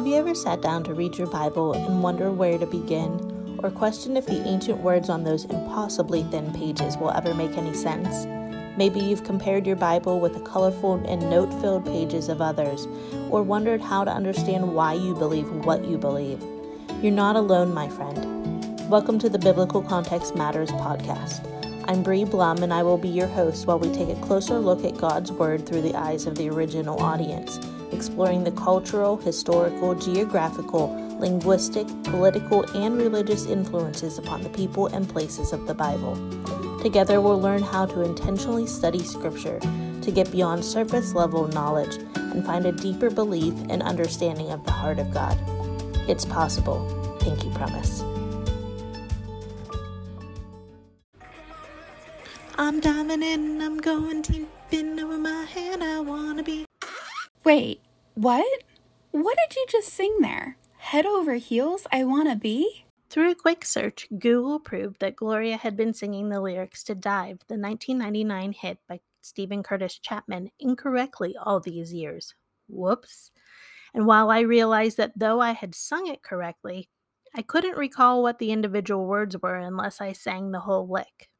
Have you ever sat down to read your Bible and wonder where to begin, or question if the ancient words on those impossibly thin pages will ever make any sense? Maybe you've compared your Bible with the colorful and note filled pages of others, or wondered how to understand why you believe what you believe. You're not alone, my friend. Welcome to the Biblical Context Matters podcast. I'm Bree Blum, and I will be your host while we take a closer look at God's Word through the eyes of the original audience exploring the cultural, historical, geographical, linguistic, political, and religious influences upon the people and places of the Bible. Together, we'll learn how to intentionally study Scripture to get beyond surface level knowledge and find a deeper belief and understanding of the heart of God. It's possible. Pinky promise. I'm diving in, I'm going deep in over my head, I wanna be. Wait, what? What did you just sing there? Head over heels, I wanna be? Through a quick search, Google proved that Gloria had been singing the lyrics to Dive, the 1999 hit by Steven Curtis Chapman, incorrectly all these years. Whoops. And while I realized that though I had sung it correctly, I couldn't recall what the individual words were unless I sang the whole lick.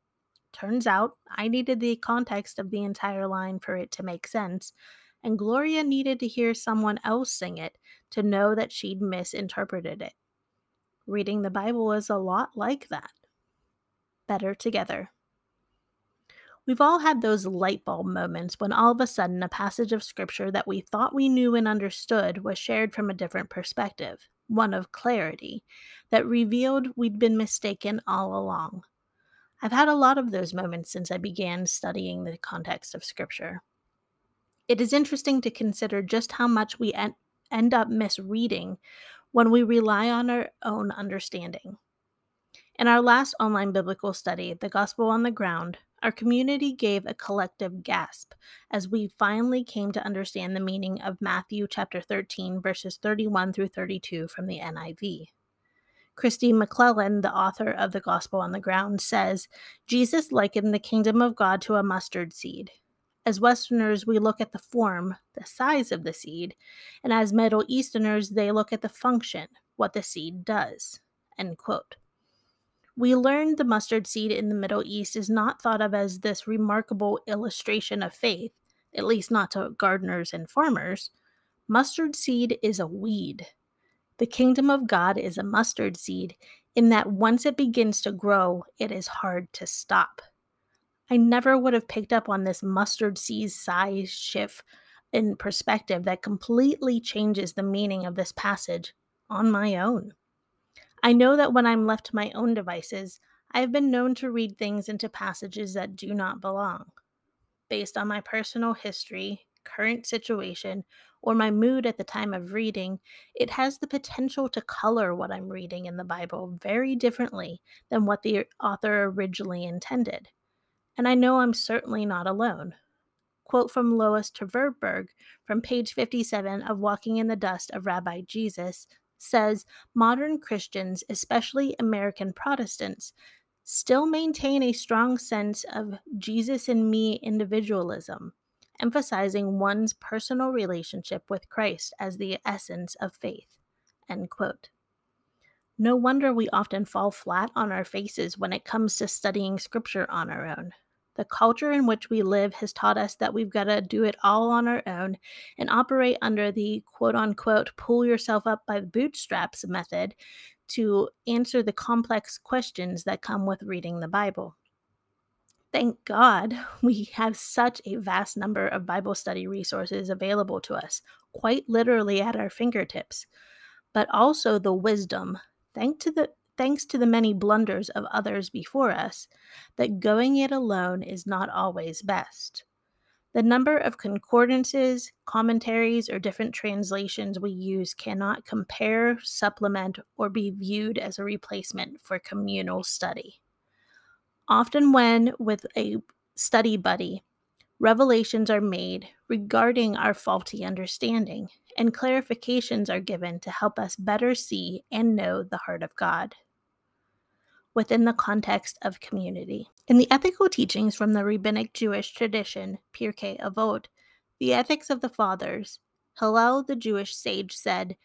Turns out I needed the context of the entire line for it to make sense, and Gloria needed to hear someone else sing it to know that she'd misinterpreted it. Reading the Bible is a lot like that. Better together. We've all had those light bulb moments when all of a sudden a passage of scripture that we thought we knew and understood was shared from a different perspective, one of clarity, that revealed we'd been mistaken all along. I've had a lot of those moments since I began studying the context of scripture. It is interesting to consider just how much we en- end up misreading when we rely on our own understanding. In our last online biblical study, The Gospel on the Ground, our community gave a collective gasp as we finally came to understand the meaning of Matthew chapter 13 verses 31 through 32 from the NIV. Kristi McLelland, the author of The Gospel on the Ground, says Jesus likened the kingdom of God to a mustard seed. As Westerners, we look at the form, the size of the seed, and as Middle Easterners, they look at the function, what the seed does. End quote. We learned the mustard seed in the Middle East is not thought of as this remarkable illustration of faith, at least not to gardeners and farmers. Mustard seed is a weed. The kingdom of God is a mustard seed in that once it begins to grow, it is hard to stop. I never would have picked up on this mustard seed size shift in perspective that completely changes the meaning of this passage on my own. I know that when I'm left to my own devices, I have been known to read things into passages that do not belong. Based on my personal history, current situation, or my mood at the time of reading, it has the potential to color what I'm reading in the Bible very differently than what the author originally intended and I know I'm certainly not alone. Quote from Lois Tverberg from page 57 of Walking in the Dust of Rabbi Jesus says modern Christians, especially American Protestants, still maintain a strong sense of Jesus and me individualism, emphasizing one's personal relationship with Christ as the essence of faith. End quote. No wonder we often fall flat on our faces when it comes to studying scripture on our own. The culture in which we live has taught us that we've got to do it all on our own and operate under the quote unquote pull yourself up by the bootstraps method to answer the complex questions that come with reading the Bible. Thank God we have such a vast number of Bible study resources available to us, quite literally at our fingertips, but also the wisdom, thanks to the thanks to the many blunders of others before us, that going it alone is not always best. The number of concordances, commentaries, or different translations we use cannot compare, supplement, or be viewed as a replacement for communal study. Often, when with a study buddy, revelations are made regarding our faulty understanding, and clarifications are given to help us better see and know the heart of God within the context of community. In the ethical teachings from the rabbinic Jewish tradition, Pirkei Avot, the ethics of the fathers, Hillel the Jewish sage said,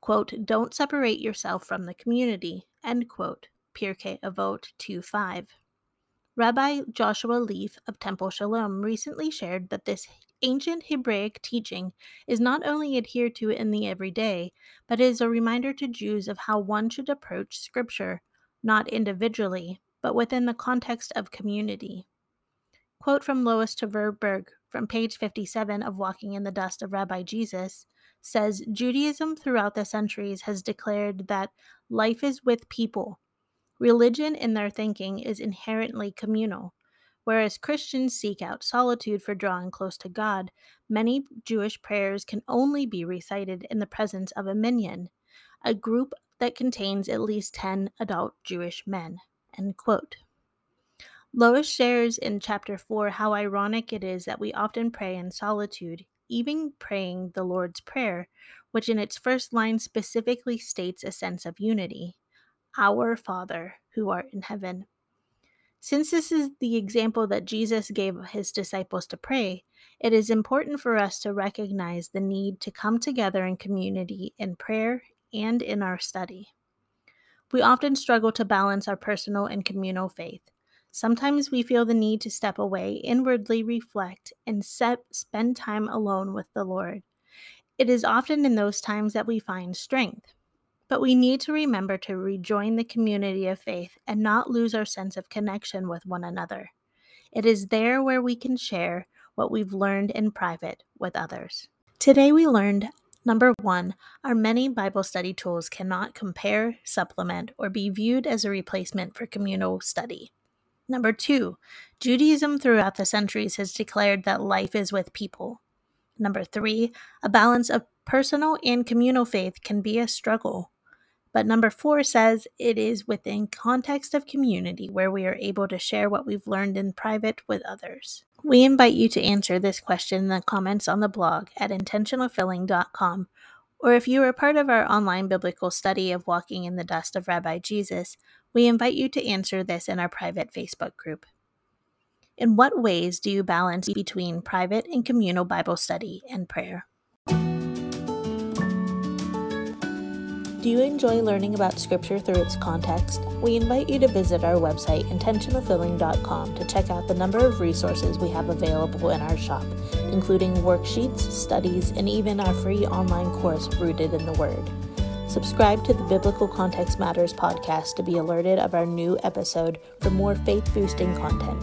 quote, don't separate yourself from the community, end quote, Pirkei Avot 2 5. Rabbi Joshua Leaf of Temple Shalom recently shared that this ancient Hebraic teaching is not only adhered to in the everyday, but is a reminder to Jews of how one should approach Scripture, not individually, but within the context of community. Quote from Lois Tverberg from page 57 of Walking in the Dust of Rabbi Jesus says Judaism throughout the centuries has declared that life is with people. Religion in their thinking is inherently communal. Whereas Christians seek out solitude for drawing close to God, many Jewish prayers can only be recited in the presence of a minyan, a group that contains at least 10 adult Jewish men. Lois shares in chapter 4 how ironic it is that we often pray in solitude, even praying the Lord's Prayer, which in its first line specifically states a sense of unity Our Father, who art in heaven. Since this is the example that Jesus gave his disciples to pray, it is important for us to recognize the need to come together in community in prayer and in our study. We often struggle to balance our personal and communal faith. Sometimes we feel the need to step away, inwardly reflect, and set, spend time alone with the Lord. It is often in those times that we find strength. But we need to remember to rejoin the community of faith and not lose our sense of connection with one another. It is there where we can share what we've learned in private with others. Today we learned Number one, our many Bible study tools cannot compare, supplement, or be viewed as a replacement for communal study. Number two, Judaism throughout the centuries has declared that life is with people. Number three, a balance of personal and communal faith can be a struggle. But number four says it is within context of community where we are able to share what we've learned in private with others. We invite you to answer this question in the comments on the blog at intentionalfilling.com or if you are part of our online biblical study of Walking in the Dust of Rabbi Jesus, we invite you to answer this in our private Facebook group. In what ways do you balance between private and communal Bible study and prayer? Do you enjoy learning about Scripture through its context? We invite you to visit our website, intentionalfilling.com, to check out the number of resources we have available in our shop, including worksheets, studies, and even our free online course, Rooted in the Word. Subscribe to the Biblical Context Matters podcast to be alerted of our new episode for more faith boosting content.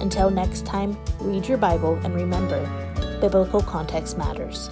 Until next time, read your Bible and remember, biblical context matters.